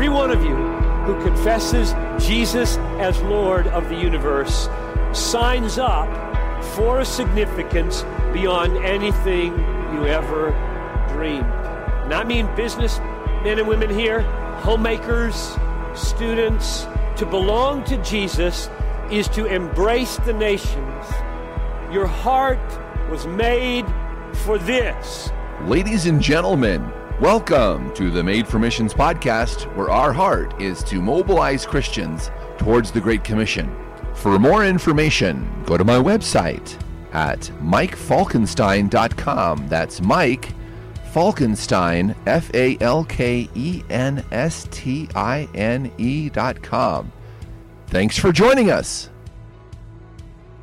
every one of you who confesses Jesus as Lord of the universe signs up for a significance beyond anything you ever dreamed. And I mean business men and women here, homemakers, students. To belong to Jesus is to embrace the nations. Your heart was made for this. Ladies and gentlemen, welcome to the Made for Missions podcast, where our heart is to mobilize Christians towards the Great Commission. For more information, go to my website at mikefalkenstine.com. That's Mike Falkenstine, F A L K E N S T I N E dot com. Thanks for joining us.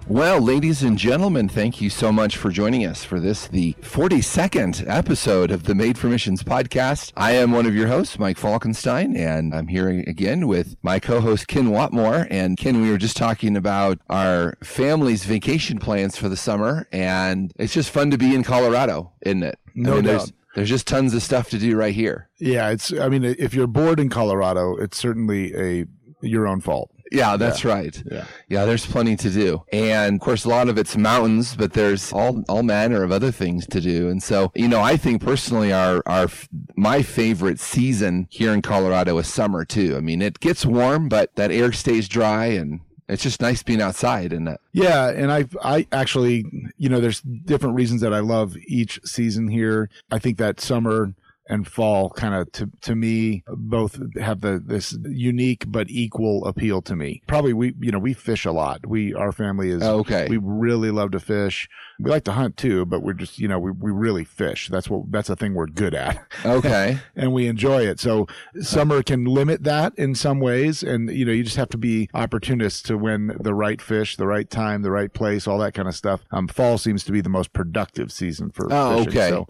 Well, ladies and gentlemen, thank you so much for joining us for this, the 42nd episode of the Made for Missions podcast. I am one of your hosts, Mike Falkenstine, and I'm here again with my co-host, Ken Watmore. And Ken, we were just talking about our family's vacation plans for the summer, and it's just fun to be in Colorado, isn't it? No I mean, doubt. There's, there's just tons of stuff to do right here. Yeah, it's. I mean, if you're bored in Colorado, it's certainly a your own fault. Yeah, that's right. Yeah. Yeah, there's plenty to do. And of course, a lot of it's mountains, but there's all, all manner of other things to do. And so, you know, I think personally our, our, my favorite season here in Colorado is summer too. I mean, it gets warm, but that air stays dry and it's just nice being outside and that. Yeah, and I I actually, you know, there's different reasons that I love each season here. I think that summer and fall kind of to to me both have the this unique but equal appeal to me. Probably we you know we fish a lot. We our family is Oh, Okay. We really love to fish. We like to hunt too, but we're just you know we we really fish. That's what that's a thing we're good at. Okay. and we enjoy it. So summer can limit that in some ways, and you know you just have to be opportunists to win the right fish, the right time, the right place, all that kind of stuff. Um, fall seems to be the most productive season for Oh, fishing. okay. So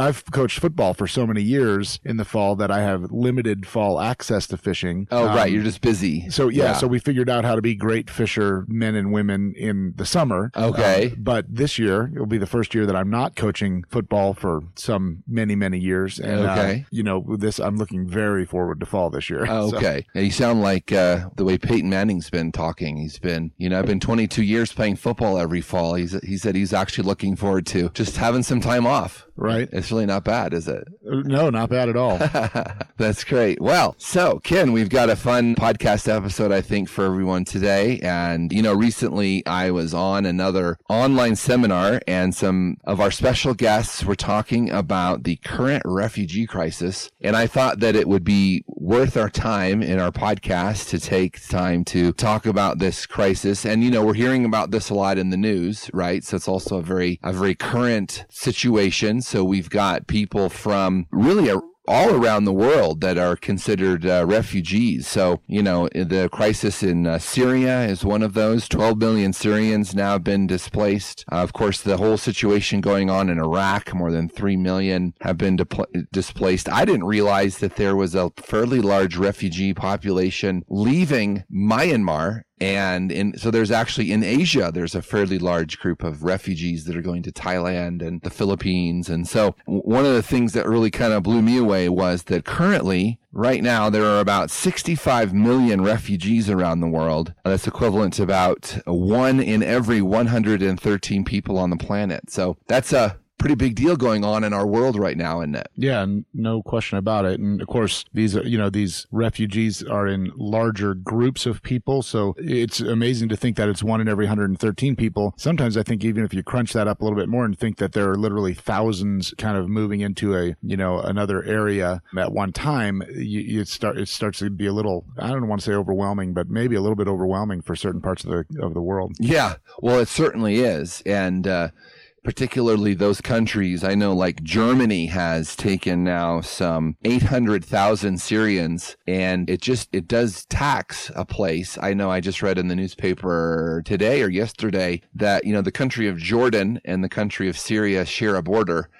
I've coached football for so many years in the fall that I have limited fall access to fishing. Oh, right. Um, You're just busy. so yeah, so we figured out how to be great fisher men and women in the summer. Okay. Um, but this year it will be the first year that I'm not coaching football for some many many years. And uh, Okay. you know, this I'm looking very forward to fall this year. Oh, So- okay. Yeah, you sound like uh, the way Peyton Manning's been talking. He's been, you know, I've been 22 years playing football every fall. He's, he said he's actually looking forward to just having some time off. Right. It's really not bad, is it? Uh, No, not bad at all. That's great. Well, so Ken, we've got a fun podcast episode, I think, for everyone today. And, you know, recently I was on another online seminar and some of our special guests were talking about the current refugee crisis. And I thought that it would be worth our time in our podcast to take time to talk about this crisis. And, you know, we're hearing about this a lot in the news, right? So it's also a very, a very current situation. So we've got people from really a, all around the world that are considered uh, refugees. So, you know, the crisis in uh, Syria is one of those. 12 million Syrians now have been displaced. Uh, of course, the whole situation going on in Iraq, more than 3 million have been depl- displaced. I didn't realize that there was a fairly large refugee population leaving Myanmar and in, so there's actually in Asia, there's a fairly large group of refugees that are going to Thailand and the Philippines. And so one of the things that really kind of blew me away was that currently, right now, there are about 65 million refugees around the world. That's equivalent to about one in every 113 people on the planet. So that's a pretty big deal going on in our world right now, isn't it? Yeah, no question about it. And of course, these are, you know, these refugees are in larger groups of people. So it's amazing to think that it's one in every 113 people. Sometimes I think even if you crunch that up a little bit more and think that there are literally thousands kind of moving into a, you know, another area at one time, you, you start, it starts to be a little, I don't want to say overwhelming, but maybe a little bit overwhelming for certain parts of the, of the world. Yeah, well, it certainly is. And, uh, particularly those countries. I know like Germany has taken now some 800,000 Syrians and it just, it does tax a place. I know I just read in the newspaper today or yesterday that, you know, the country of Jordan and the country of Syria share a border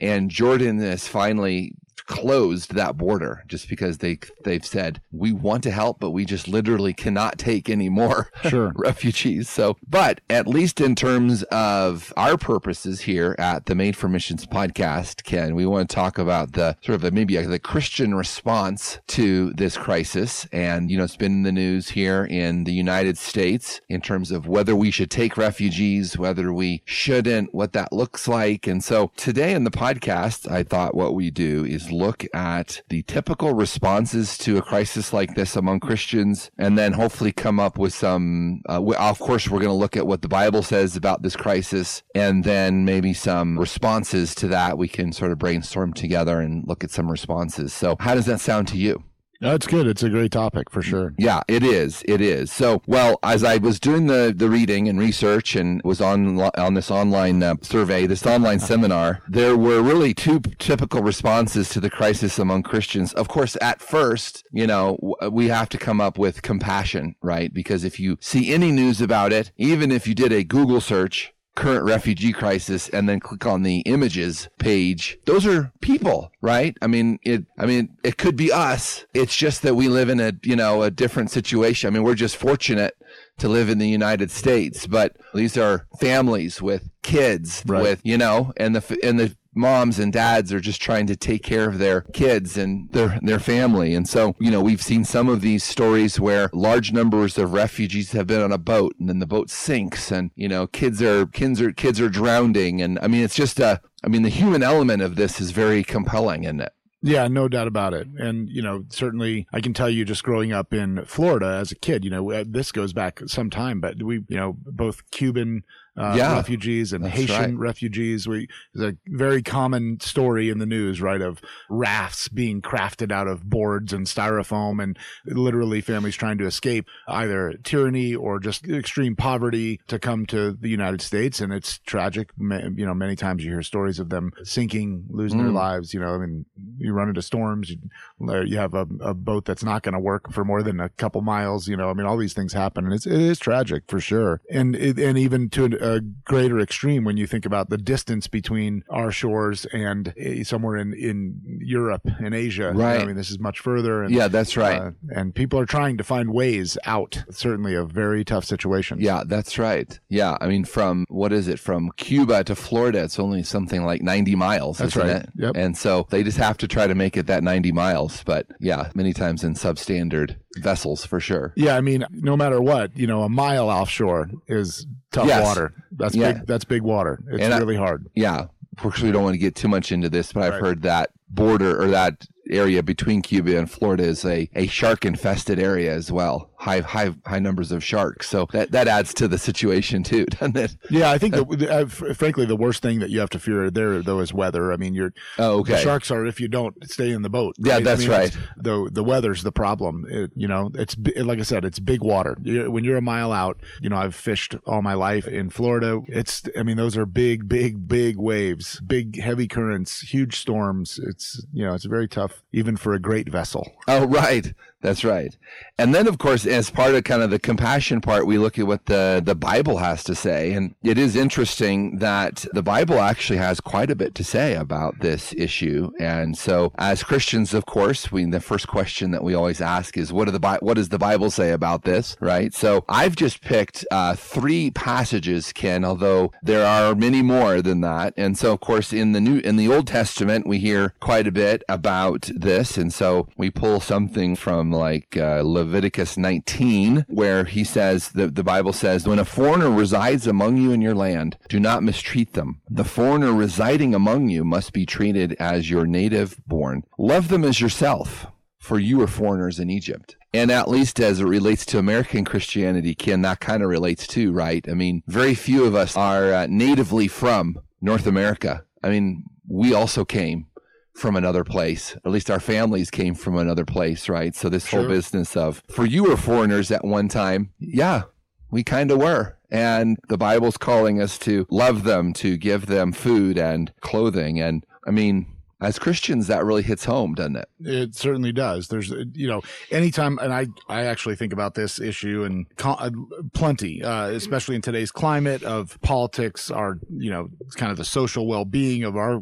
and Jordan is finally closed that border just because they they've said we want to help, but we just literally cannot take any more Sure. refugees. So, but at least in terms of our purposes here at the Made for Missions podcast, Ken, we want to talk about the sort of the, maybe uh, the Christian response to this crisis. And, you know, it's been in the news here in the United States in terms of whether we should take refugees, whether we shouldn't, what that looks like. And so today in the podcast, I thought what we do is look at the typical responses to a crisis like this among Christians and then hopefully come up with some, uh, of course, we're going to look at what the Bible says about this crisis and then maybe some responses to that. We can sort of brainstorm together and look at some responses. So how does that sound to you? That's good. It's a great topic for sure. Yeah, it is. It is. So, well, as I was doing the, the reading and research and was on on this online uh, survey, this online seminar, there were really two typical responses to the crisis among Christians. Of course, at first, you know, we have to come up with compassion, right? Because if you see any news about it, even if you did a Google search, current refugee crisis and then click on the images page those are people right? I mean it i mean it could be us. It's just that we live in a you know a different situation. I mean we're just fortunate to live in the United States, but these are families with kids, Right. with you know, and the and the moms and dads are just trying to take care of their kids and their their family. And so, you know, we've seen some of these stories where large numbers of refugees have been on a boat and then the boat sinks and, you know, kids are kids are kids are drowning and I mean it's just a I mean the human element of this is very compelling, isn't it? Yeah, no doubt about it. And, you know, certainly I can tell you just growing up in Florida as a kid, you know, uh, this goes back some time, but we, you know, both Cuban uh, Yeah, refugees and Haitian right. refugees. We, there's a very common story in the news, right, of rafts being crafted out of boards and styrofoam and literally families trying to escape either tyranny or just extreme poverty to come to the United States. And it's tragic. You know, many times you hear stories of them sinking, losing their Mm. lives. You know, I mean, you run into storms, you, uh, you have a, a boat that's not going to work for more than a couple miles. You know, I mean, all these things happen, and it's it is tragic for sure. And it, and even to a greater extreme when you think about the distance between our shores and uh, somewhere in in Europe and Asia. You know, Right. I mean, this is much further. And, Yeah, that's right. uh, and people are trying to find ways out. Certainly, a very tough situation. Yeah, that's right. Yeah, I mean, from what is it? From Cuba to Florida, it's only something like 90 miles, That's isn't right. it? Yep. And so they just have to try to make it that 90 miles. But yeah, many times in substandard vessels for sure. Yeah, I mean, no matter what, you know, a mile offshore is tough Yes. water. That's Yeah. big. That's big water. It's And I- really hard. Yeah. Of course, we don't want to get too much into this, but I've Right. heard that border or that area between Cuba and Florida is a, a shark infested area as well. High, high, high numbers of sharks. So that, that adds to the situation too, doesn't it? Yeah, I think that, uh, frankly, the worst thing that you have to fear there, though, is weather. I mean, you're Oh, okay. sharks are if you don't stay in the boat. Yeah, I that's mean, right. The the weather's the problem. It, you know, it's like I said, it's big water. when you're a mile out, you know, I've fished all my life in Florida. It's, I mean, those are big, big, big waves, big, heavy currents, huge storms. It's, you know, it's very tough even for a great vessel. Oh, right. That's right. And then, of course, as part of kind of the compassion part, we look at what the, the Bible has to say. And it is interesting that the Bible actually has quite a bit to say about this issue. And so, as Christians, of course, we, the first question that we always ask is, what, the, what does the Bible say about this? Right. So, I've just picked uh, three passages, Ken, although there are many more than that. And so, of course, in the New, in the Old Testament, we hear quite a bit about this. And so, we pull something from like uh, Leviticus 19, where he says, the, the Bible says, when a foreigner resides among you in your land, do not mistreat them. The foreigner residing among you must be treated as your native born. Love them as yourself, for you were foreigners in Egypt. And at least as it relates to American Christianity, Ken, that kind of relates too, right? I mean, very few of us are uh, natively from North America. I mean, we also came from another place. At least our families came from another place, right? So this whole business of, for you were foreigners at one time. Yeah, we kind of were. And the Bible's calling us to love them, to give them food and clothing. And I mean, as Christians, that really hits home, doesn't it? It certainly does. There's, you know, anytime, and I, I actually think about this issue and uh, plenty, uh, especially in today's climate of politics, our, you know, kind of the social well-being of our,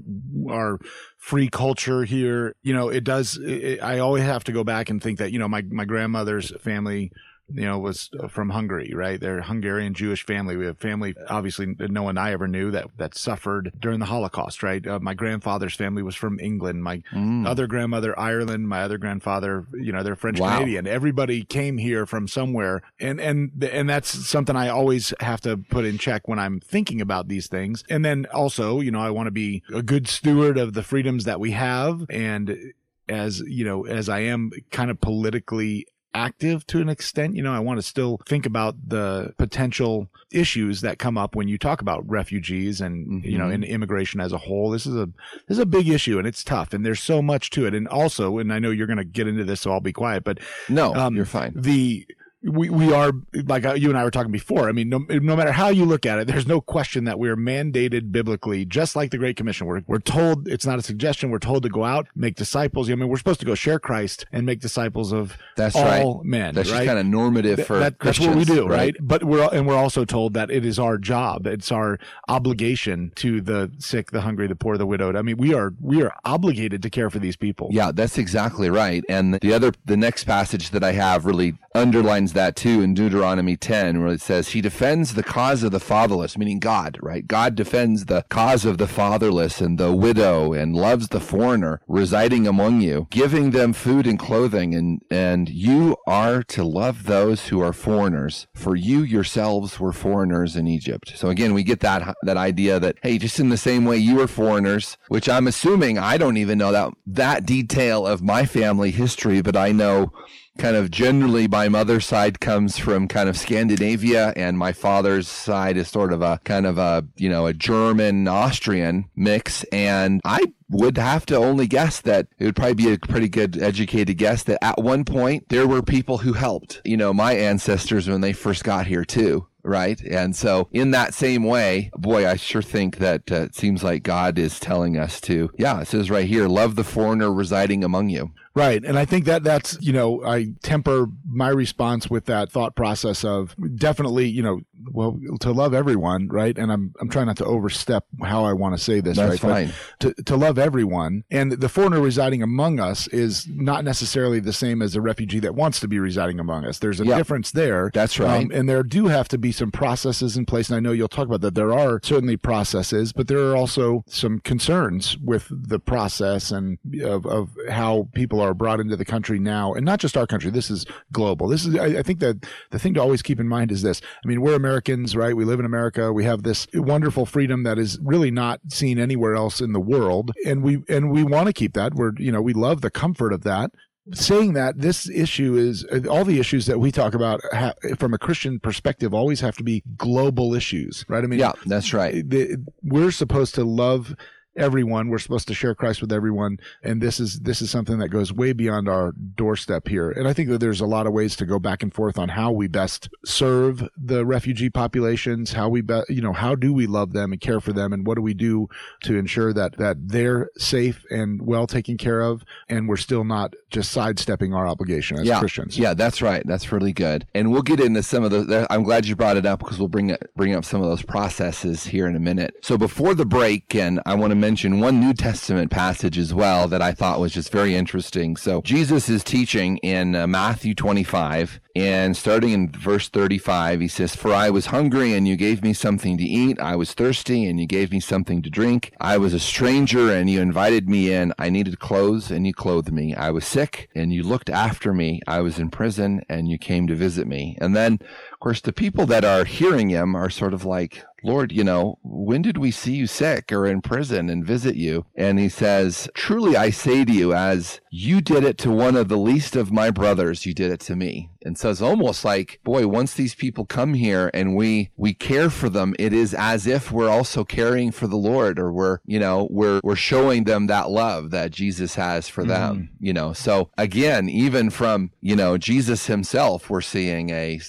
our free culture here. You know, it does, it, I always have to go back and think that, you know, my, my grandmother's family, you know, was from Hungary, right? They're Hungarian Jewish family. We have family, obviously, no one I ever knew that that suffered during the Holocaust, right? Uh, my grandfather's family was from England. My mm. other grandmother, Ireland. My other grandfather, you know, they're French wow. Canadian. Everybody came here from somewhere, and and and that's something I always have to put in check when I'm thinking about these things. And then also, you know, I want to be a good steward of the freedoms that we have, and as you know, as I am kind of politically active to an extent. You know, I want to still think about the potential issues that come up when you talk about refugees and mm-hmm. you know, and mm-hmm. immigration as a whole. This is a this is a big issue and it's tough and there's so much to it. And also, and I know you're going to get into this, so I'll be quiet. But no, um, you're fine. The we, we are like uh, you and I were talking before. I mean, no, no matter how you look at it, there's no question that we're mandated biblically, just like the Great Commission. We're, we're told it's not a suggestion. We're told to go out, make disciples. I mean, we're supposed to go share Christ and make disciples of that's all right. men. That's right? kind of normative for that, That's what we do, right? right? But we're and we're also told that it is our job. It's our obligation to the sick, the hungry, the poor, the widowed. I mean, we are we are obligated to care for these people. Yeah, that's exactly right. And the other, the next passage that I have really underlines that too in Deuteronomy Deuteronomy 10, where it says, He defends the cause of the fatherless, meaning God, right? God defends the cause of the fatherless and the widow and loves the foreigner residing among you, giving them food and clothing. And, and you are to love those who are foreigners, for you yourselves were foreigners in Egypt. So again, we get that, that idea that, hey, just in the same way you were foreigners, which I'm assuming I don't even know that, that detail of my family history, but I know kind of generally my mother's side comes from kind of Scandinavia and my father's side is sort of a kind of a, you know, a German Austrian mix. And I would have to only guess that it would probably be a pretty good educated guess that at one point there were people who helped, you know, my ancestors when they first got here too right? And so, in that same way, boy, I sure think that uh, it seems like God is telling us to, yeah, it says right here, love the foreigner residing among you. Right. And I think that that's, you know, I temper my response with that thought process of definitely, you know, well, to love everyone, right? And I'm, I'm trying not to overstep how I want to say this, that's right? Fine. to, to love everyone. And the foreigner residing among us is not necessarily the same as a refugee that wants to be residing among us. There's a yep. difference there. That's right. Um, and there do have to be some processes in place. And I know you'll talk about that. There are certainly processes, but there are also some concerns with the process and of, of how people are brought into the country now, and not just our country. This is global. This is, I, I think that the thing to always keep in mind is this. I mean, we're Americans, right? We live in America. We have this wonderful freedom that is really not seen anywhere else in the world, and we and we want to keep that. We're, you know, we love the comfort of that saying that this issue is all the issues that we talk about ha, from a Christian perspective always have to be global issues, right? I mean, yeah, that's right. The, we're supposed to love everyone. We're supposed to share Christ with everyone. And this is, this is something that goes way beyond our doorstep here. And I think that there's a lot of ways to go back and forth on how we best serve the refugee populations, how we, be, you know, how do we love them and care for them? And what do we do to ensure that, that they're safe and well taken care of? And we're still not just sidestepping our obligation as yeah. Christians. Yeah, that's right. That's really good. And we'll get into some of the, I'm glad you brought it up because we'll bring, bring up some of those processes here in a minute. So before the break, and I want to mention one New Testament passage as well that I thought was just very interesting. So Jesus is teaching in uh, Matthew 25 and starting in verse 35, he says, For I was hungry and you gave me something to eat. I was thirsty and you gave me something to drink. I was a stranger and you invited me in. I needed clothes and you clothed me. I was sick and you looked after me. I was in prison and you came to visit me. And then, of course, the people that are hearing him are sort of like, Lord, you know, when did we see you sick or in prison and visit you? And he says, Truly I say to you, as you did it to one of the least of my brothers, you did it to me. And so it's almost like, boy, once these people come here and we, we care for them, it is as if we're also caring for the Lord or we're, you know, we're, we're showing them that love that Jesus has for them, mm. you know. So again, even from, you know, Jesus himself, we're seeing a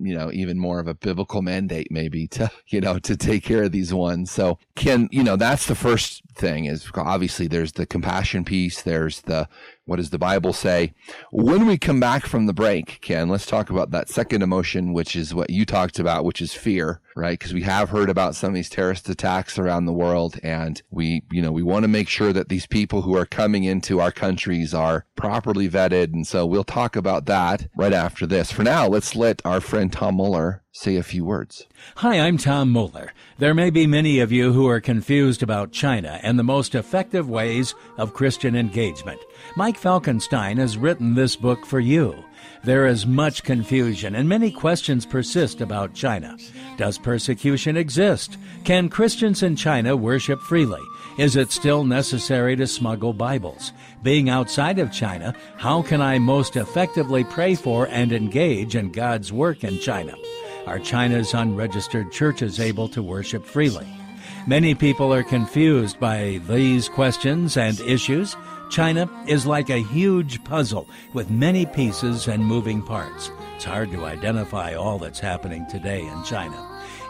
you know, even more of a biblical mandate maybe to, you know, to take care of these ones. So Ken, you know, that's the first thing is obviously there's the compassion piece. There's the, what does the Bible say? When we come back from the break, Ken, let's talk about that second emotion, which is what you talked about, which is fear, right? Because we have heard about some of these terrorist attacks around the world. And we, you know, we want to make sure that these people who are coming into our countries are properly vetted. And so we'll talk about that right after this. For now, let's let our friend Tom Muller say a few words. Hi, I'm Tom Muller. There may be many of you who are confused about China and the most effective ways of Christian engagement. Mike Falkenstine has written this book for you. There is much confusion and many questions persist about China. Does persecution exist? Can Christians in China worship freely? Is it still necessary to smuggle Bibles? Being outside of China, how can I most effectively pray for and engage in God's work in China? Are China's unregistered churches able to worship freely? Many people are confused by these questions and issues. China is like a huge puzzle with many pieces and moving parts. It's hard to identify all that's happening today in China.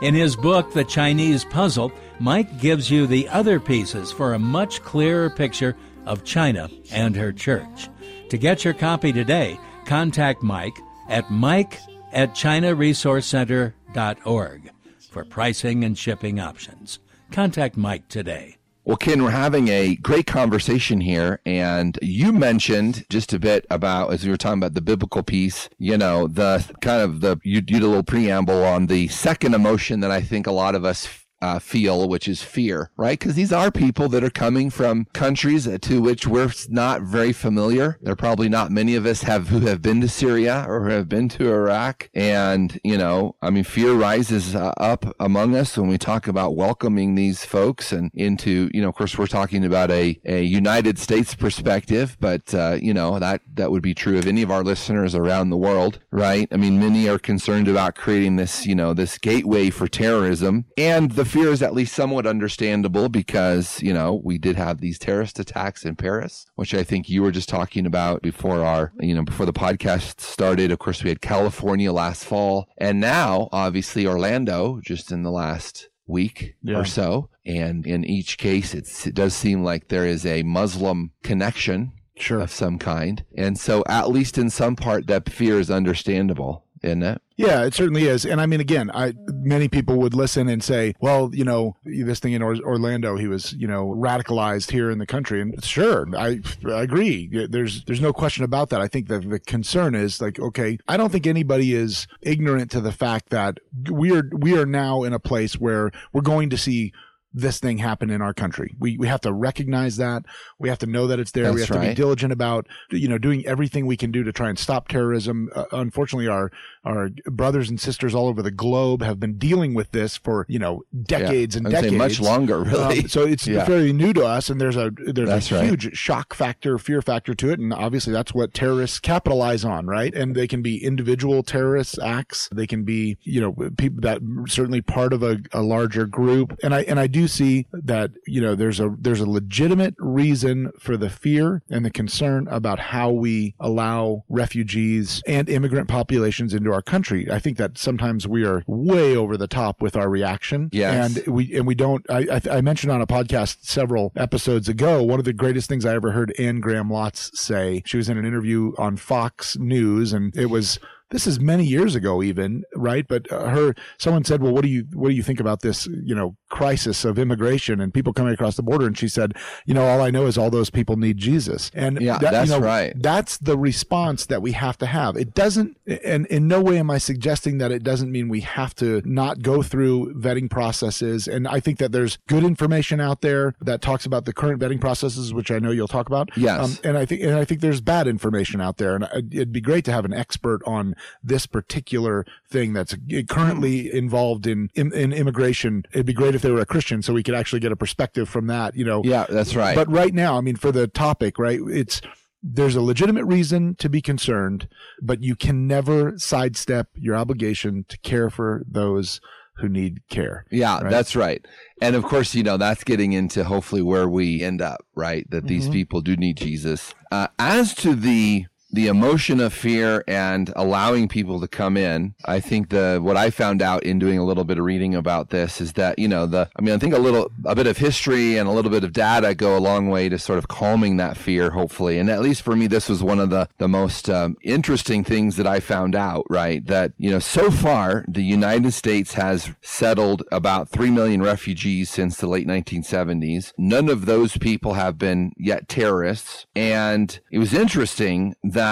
In his book, The Chinese Puzzle, Mike gives you the other pieces for a much clearer picture of China and her church. To get your copy today, contact Mike at mike at chinaresourcecenter.org for pricing and shipping options. Contact Mike today. Well, Ken, we're having a great conversation here. And you mentioned just a bit about, as we were talking about the biblical piece, you know, the kind of the, you, did a little preamble on the second emotion that I think a lot of us uh, feel, which is fear, right? Because these are people that are coming from countries to which we're not very familiar. There are probably not many of us have who have been to Syria or have been to Iraq, and you know, I mean, fear rises uh, up among us when we talk about welcoming these folks and into, you know, of course, we're talking about a a United States perspective, but uh, you know that that would be true of any of our listeners around the world, right? I mean, many are concerned about creating this, you know, this gateway for terrorism, and the fear is at least somewhat understandable because, you know, we did have these terrorist attacks in Paris, which I think you were just talking about before our, you know, before the podcast started. Of course, we had California last fall and now obviously Orlando just in the last week yeah. or so. And in each case, it does seem like there is a Muslim connection sure. of some kind. And so at least in some part, that fear is understandable isn't it? Yeah, it certainly is. And I mean, again, I many people would listen and say, "Well, you know, this thing in Orlando, he was, you know, radicalized here in the country." And sure, I, I agree. There's there's no question about that. I think that the concern is like, okay, I don't think anybody is ignorant to the fact that we are we are now in a place where we're going to see this thing happen in our country. We we have to recognize that. We have to know that it's there. That's we have right. to be diligent about you know doing everything we can do to try and stop terrorism. Uh, unfortunately, our our brothers and sisters all over the globe have been dealing with this for you know decades yeah. and decades, much longer, really. Um, so it's yeah. fairly new to us, and there's a there's that's a right. huge shock factor, fear factor to it, and obviously that's what terrorists capitalize on, right? And they can be individual terrorist acts, they can be you know people that certainly part of a, a larger group, and I and I do see that you know there's a there's a legitimate reason for the fear and the concern about how we allow refugees and immigrant populations into our country. I think that sometimes we are way over the top with our reaction. Yes. And we and we don't I, I, I mentioned on a podcast several episodes ago, one of the greatest things I ever heard Anne Graham Lotz say. She was in an interview on Fox News and it was this is many years ago even right but uh, her someone said well what do you what do you think about this you know crisis of immigration and people coming across the border. And she said you know all i know is all those people need jesus. And yeah that, that's you know, right. that's the response that we have to have. It doesn't and in no way am i suggesting that it doesn't mean we have to not go through vetting processes. And i think that there's good information out there that talks about the current vetting processes which i know you'll talk about. Yes. Um, and i think and i think there's bad information out there. And it'd be great to have an expert on this particular thing that's currently involved in, in, in immigration. It'd be great if they were a Christian so we could actually get a perspective from that, you know. Yeah, that's right. But right now, I mean, for the topic, right, it's, there's a legitimate reason to be concerned, but you can never sidestep your obligation to care for those who need care. Yeah, right? that's right. And of course, you know, that's getting into hopefully where we end up, right? That these mm-hmm. people do need Jesus. Uh, as to the the emotion of fear and allowing people to come in. I think the what I found out in doing a little bit of reading about this is that you know the I mean I think a little a bit of history and a little bit of data go a long way to sort of calming that fear, hopefully. And at least for me, this was one of the the most um, interesting things that I found out. Right, that you know so far the United States has settled about three million refugees since the late 1970s. None of those people have been yet terrorists, and it was interesting that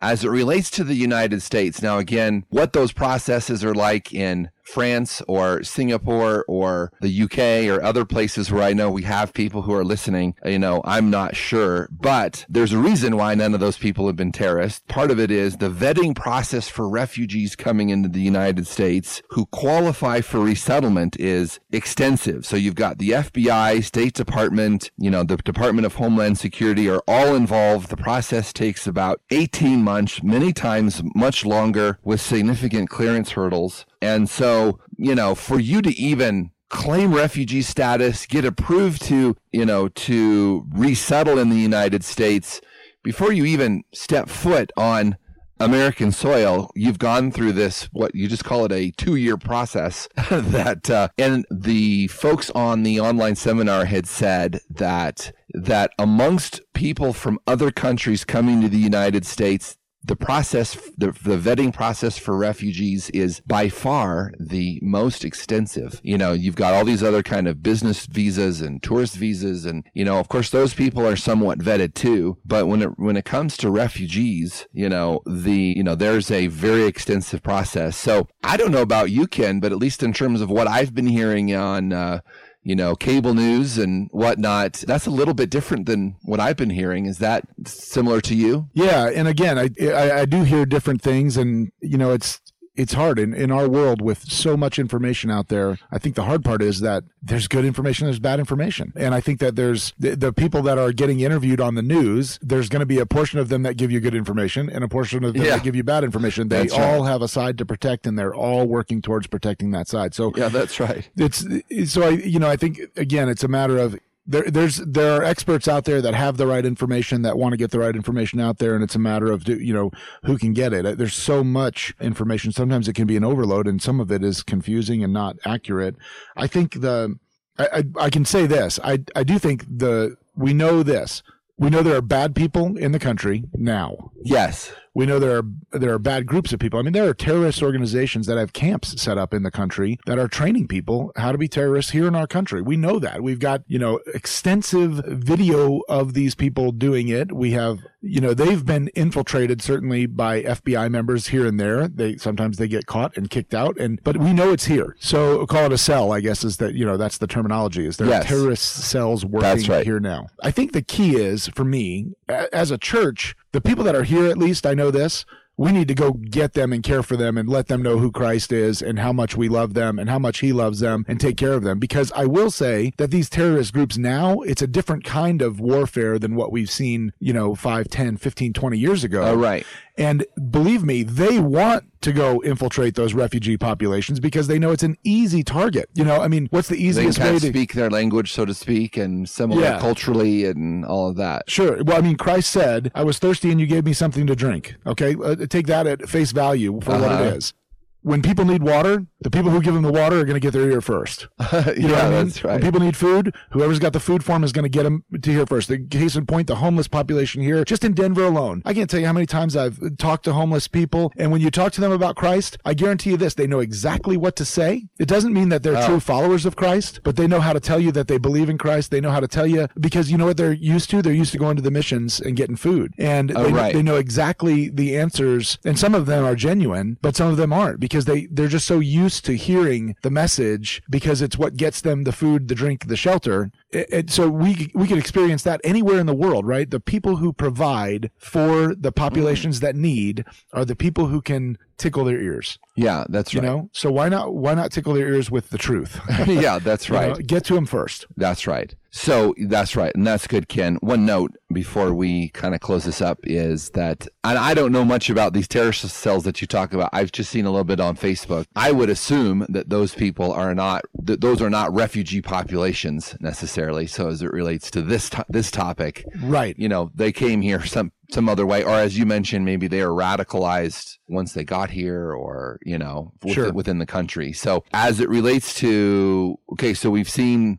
as it relates to the United States. Now, again, what those processes are like in France or Singapore or the UK or other places where I know we have people who are listening, you know, I'm not sure. But there's a reason why none of those people have been terrorists. Part of it is the vetting process for refugees coming into the United States who qualify for resettlement is extensive. So you've got the FBI, State Department, you know, the Department of Homeland Security are all involved. The process takes about 18 months, many times much longer with significant clearance hurdles. And so, you know, for you to even claim refugee status, get approved to, you know, to resettle in the United States, before you even step foot on American soil, you've gone through this, what you just call it a two year process that, uh, and the folks on the online seminar had said that, that amongst people from other countries coming to the United States, the process, the, the vetting process for refugees is by far the most extensive. You know, you've got all these other kind of business visas and tourist visas. And, you know, of course, those people are somewhat vetted too. But when it, when it comes to refugees, you know, the, you know, there's a very extensive process. So I don't know about you, Ken, but at least in terms of what I've been hearing on, uh, you know, cable news and whatnot. That's a little bit different than what I've been hearing. Is that similar to you? Yeah, and again, I I, I do hear different things, and you know, it's it's hard in, in our world with so much information out there. I think the hard part is that there's good information, there's bad information. And I think that there's the, the people that are getting interviewed on the news, there's going to be a portion of them that give you good information and a portion of them yeah. that give you bad information. They that's all right. have a side to protect and they're all working towards protecting that side. So yeah, that's right. It's so I, you know, I think again, it's a matter of there, there's there are experts out there that have the right information that want to get the right information out there, and it's a matter of do, you know who can get it. There's so much information. Sometimes it can be an overload, and some of it is confusing and not accurate. I think the I, I, I can say this. I I do think the we know this. We know there are bad people in the country now. Yes. We know there are there are bad groups of people. I mean, there are terrorist organizations that have camps set up in the country that are training people how to be terrorists here in our country. We know that. We've got, you know, extensive video of these people doing it. We have, you know, they've been infiltrated certainly by FBI members here and there. They sometimes they get caught and kicked out and but we know it's here. So call it a cell, I guess is that, you know, that's the terminology. Is there yes. terrorist cells working right. here now? I think the key is for me as a church the people that are here, at least, I know this. We need to go get them and care for them and let them know who Christ is and how much we love them and how much he loves them and take care of them. Because I will say that these terrorist groups now, it's a different kind of warfare than what we've seen, you know, 5, 10, 15, 20 years ago. Oh, right. And believe me, they want to go infiltrate those refugee populations because they know it's an easy target. You know, I mean, what's the easiest way to speak their language, so to speak, and similar yeah. culturally and all of that? Sure. Well, I mean, Christ said, "I was thirsty, and you gave me something to drink." Okay, uh, take that at face value for uh-huh. what it uh-huh. is when people need water, the people who give them the water are going to get their ear first. You yeah, I mean? that's right. When people need food, whoever's got the food form is going to get them to here first. The case in point, the homeless population here, just in Denver alone, I can't tell you how many times I've talked to homeless people, and when you talk to them about Christ, I guarantee you this: they know exactly what to say. It doesn't mean that they're oh. true followers of Christ, but they know how to tell you that they believe in Christ. They know how to tell you because you know what they're used to. They're used to going to the missions and getting food, and oh, they, right. they know exactly the answers. And some of them are genuine, but some of them aren't because they they're just so used to hearing the message because it's what gets them the food, the drink, the shelter. So we we can experience that anywhere in the world, right? The people who provide for the populations that need are the people who can tickle their ears. Yeah, that's right. You know, so why not why not tickle their ears with the truth? yeah, that's right. You know, get to them first. That's right. So that's right, and that's good, Ken. One note before we kind of close this up is that, and I don't know much about these terrorist cells that you talk about. I've just seen a little bit on Facebook. I would assume that those people are not, that those are not refugee populations necessarily necessarily. So as it relates to this to- this topic, Right. you know, they came here some some other way, or as you mentioned, maybe they were radicalized once they got here, or you know, within, Sure. within the country. So as it relates to okay, so we've seen.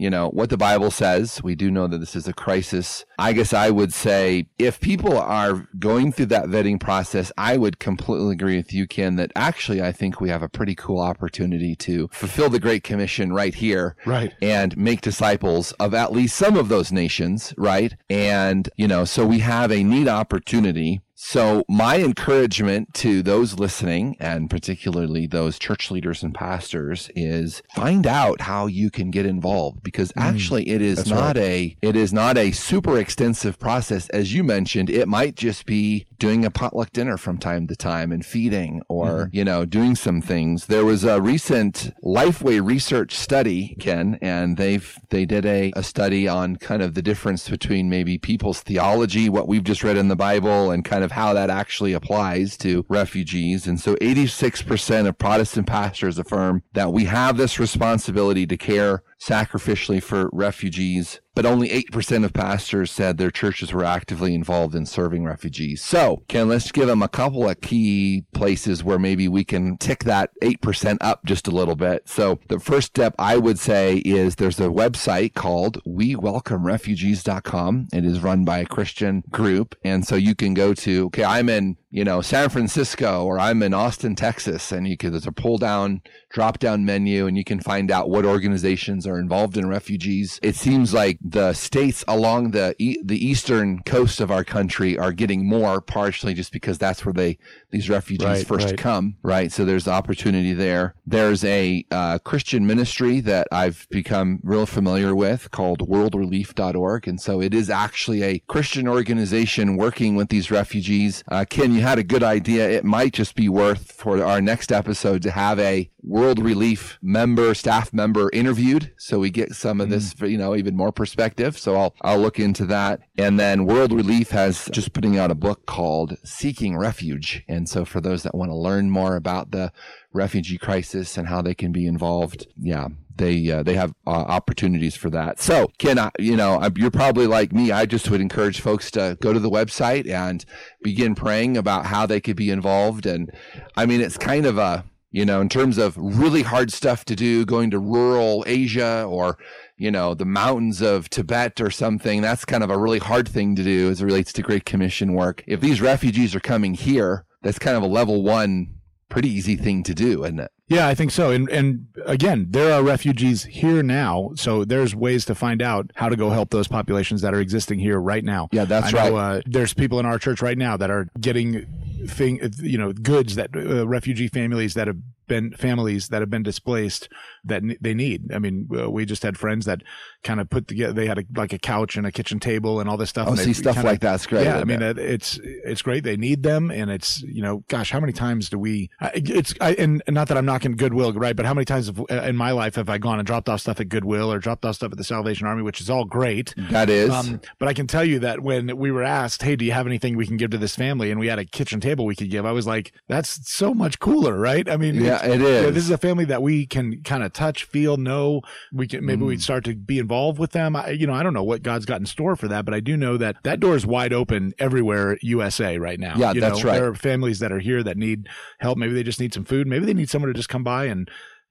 You know, what the Bible says. We do know that this is a crisis. I guess I would say if people are going through that vetting process, I would completely agree with you, Ken, that actually I think we have a pretty cool opportunity to fulfill the Great Commission right here Right. and make disciples of at least some of those nations, right? And, you know, so we have a neat opportunity. So my encouragement to those listening and particularly those church leaders and pastors is find out how you can get involved because mm. actually it is That's not a it is not a super extensive process. As you mentioned it might just be doing a potluck dinner from time to time and feeding or mm-hmm. you know doing some things. There was a recent lifeway research study ken and they've they did a, a study on kind of the difference between maybe people's theology what we've just read in the bible and kind of how that actually applies to refugees. And so 86% of protestant pastors affirm that we have this responsibility to care sacrificially for refugees, but only 8% of pastors said their churches were actively involved in serving refugees. So, Ken, let's give them a couple of key places where maybe we can tick that 8% up just a little bit. So, the first step I would say is there's a website called WeWelcomeRefugees.com. It is run by a Christian group. And so you can go to, okay, I'm in, you know, San Francisco or I'm in Austin, Texas, and you can, there's a pull down, drop down menu and you can find out what organizations are involved in refugees. It seems like the states along the the eastern coast of our country are getting more partially just because that's where they these refugees Right, first right. come, right? So there's opportunity there. There's a uh, Christian ministry that I've become real familiar with called worldrelief.org. And so it is actually a Christian organization working with these refugees. Uh, Ken, you had a good idea. It might just be worth for our next episode to have a World Relief member, staff member interviewed. So we get some of this, you know, even more perspective. So I'll, I'll look into that. And then World Relief has just putting out a book called Seeking Refuge. And so for those that want to learn more about the refugee crisis and how they can be involved, yeah, they uh, they have uh, opportunities for that. So, Ken, I, you know, you're probably like me. I just would encourage folks to go to the website and begin praying about how they could be involved. And I mean, it's kind of a you know, in terms of really hard stuff to do, going to rural Asia or you know the mountains of Tibet or something. That's kind of a really hard thing to do as it relates to Great Commission work. If these refugees are coming here, that's kind of a level one, pretty easy thing to do, isn't it? Yeah, I think so. And and again, there are refugees here now, so there's ways to find out how to go help those populations that are existing here right now. Yeah, that's know, right. Uh, there's people in our church right now that are getting thing, you know, goods that uh, refugee families that have been families that have been displaced that they need. I mean, uh, we just had friends that kind of put together. They had a, like a couch and a kitchen table and all this stuff. Oh, see stuff kinda- like that's great. yeah, I mean, uh, it's it's great. They need them, and it's you know, gosh, how many times do we? It's I, and not that I'm knocking Goodwill, right? But how many times have, in my life have I gone and dropped off stuff at Goodwill or dropped off stuff at the Salvation Army, which is all great. that is. Um, but I can tell you that when we were asked, "Hey, do you have anything we can give to this family?" and we had a kitchen table we could give, I was like, "That's so much cooler, right?" I mean, yeah, it you know, this is a family that we can kind of touch, feel, know. We can maybe Mm. we'd start to be involved with them. I, you know, I don't know what God's got in store for that, but I do know that that door is wide open everywhere USA right now. Yeah, You that's know, right. There are families that are here that need help. Maybe they just need some food. Maybe they need someone to just come by and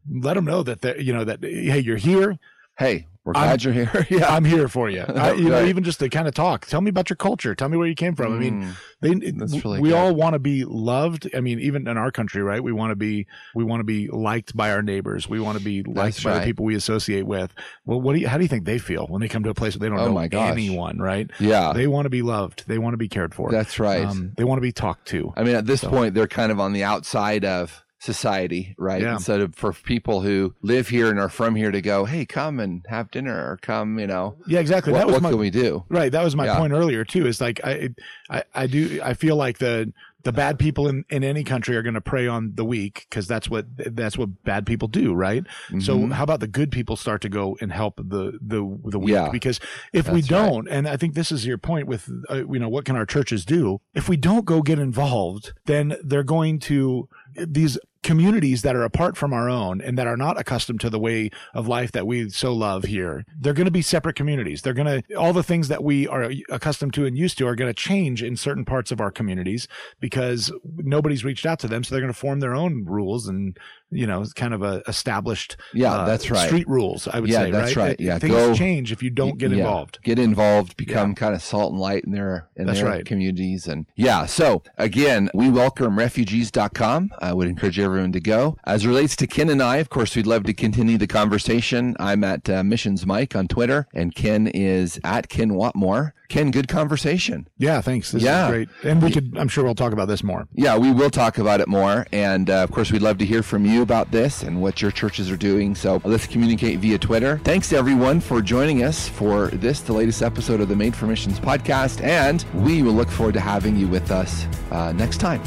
let them know that they you know that hey, you're here. hey, we're I'm- glad you're here. Yeah, I'm here for you. I, you know, even just to kind of talk. Tell me about your culture. Tell me where you came from. I mean, Mm. they That's really we good. all want to be loved. I mean, even in our country, right? We want to be we want to be liked by our neighbors. We want to be liked That's by right. the people we associate with. Well, what do you how do you think they feel when they come to a place where they don't Oh know anyone, right? yeah, They want to be loved. They want to be cared for. that's right. Um, they want to be talked to. I mean, at this So- point, they're kind of on the outside of society, right? Yeah. Instead of for people who live here and are from here to go, hey, come and have dinner or come, you know, Yeah, exactly. what, that was what my can we do? Right. That was my Yeah. point earlier too. Is like I, I, I do. I feel like the the bad people in, in any country are going to prey on the weak because that's what that's what bad people do. Right. So Mhm. how about the good people start to go and help the the the weak? Yeah. Because if we That's right. don't, and I think this is your point with uh, you know what can our churches do? If we don't go get involved, then they're going to these communities that are apart from our own and that are not accustomed to the way of life that we so love here, they're going to be separate communities. They're going to, all the things that we are accustomed to and used to are going to change in certain parts of our communities because nobody's reached out to them. So they're going to form their own rules and you know, it's kind of a established yeah, uh, that's right. street rules. I would yeah, say that's right. right. Yeah, things Go, change if you don't get yeah, involved. Get involved, become yeah. kind of salt and light in their in that's their right. communities, and yeah. So again, we welcome refugees.com. I would encourage everyone to go. As relates to Ken and I, of course, we'd love to continue the conversation. I'm at uh, Missions Mike on Twitter, and Ken is at Ken Watmore. Ken, good conversation. Yeah, thanks. This yeah. is great. And we could, I'm sure we'll talk about this more. Yeah, we will talk about it more. And uh, of course, we'd love to hear from you about this and what your churches are doing. So let's communicate via Twitter. Thanks everyone for joining us for this, the latest episode of the Made for Missions podcast. And we will look forward to having you with us uh, next time.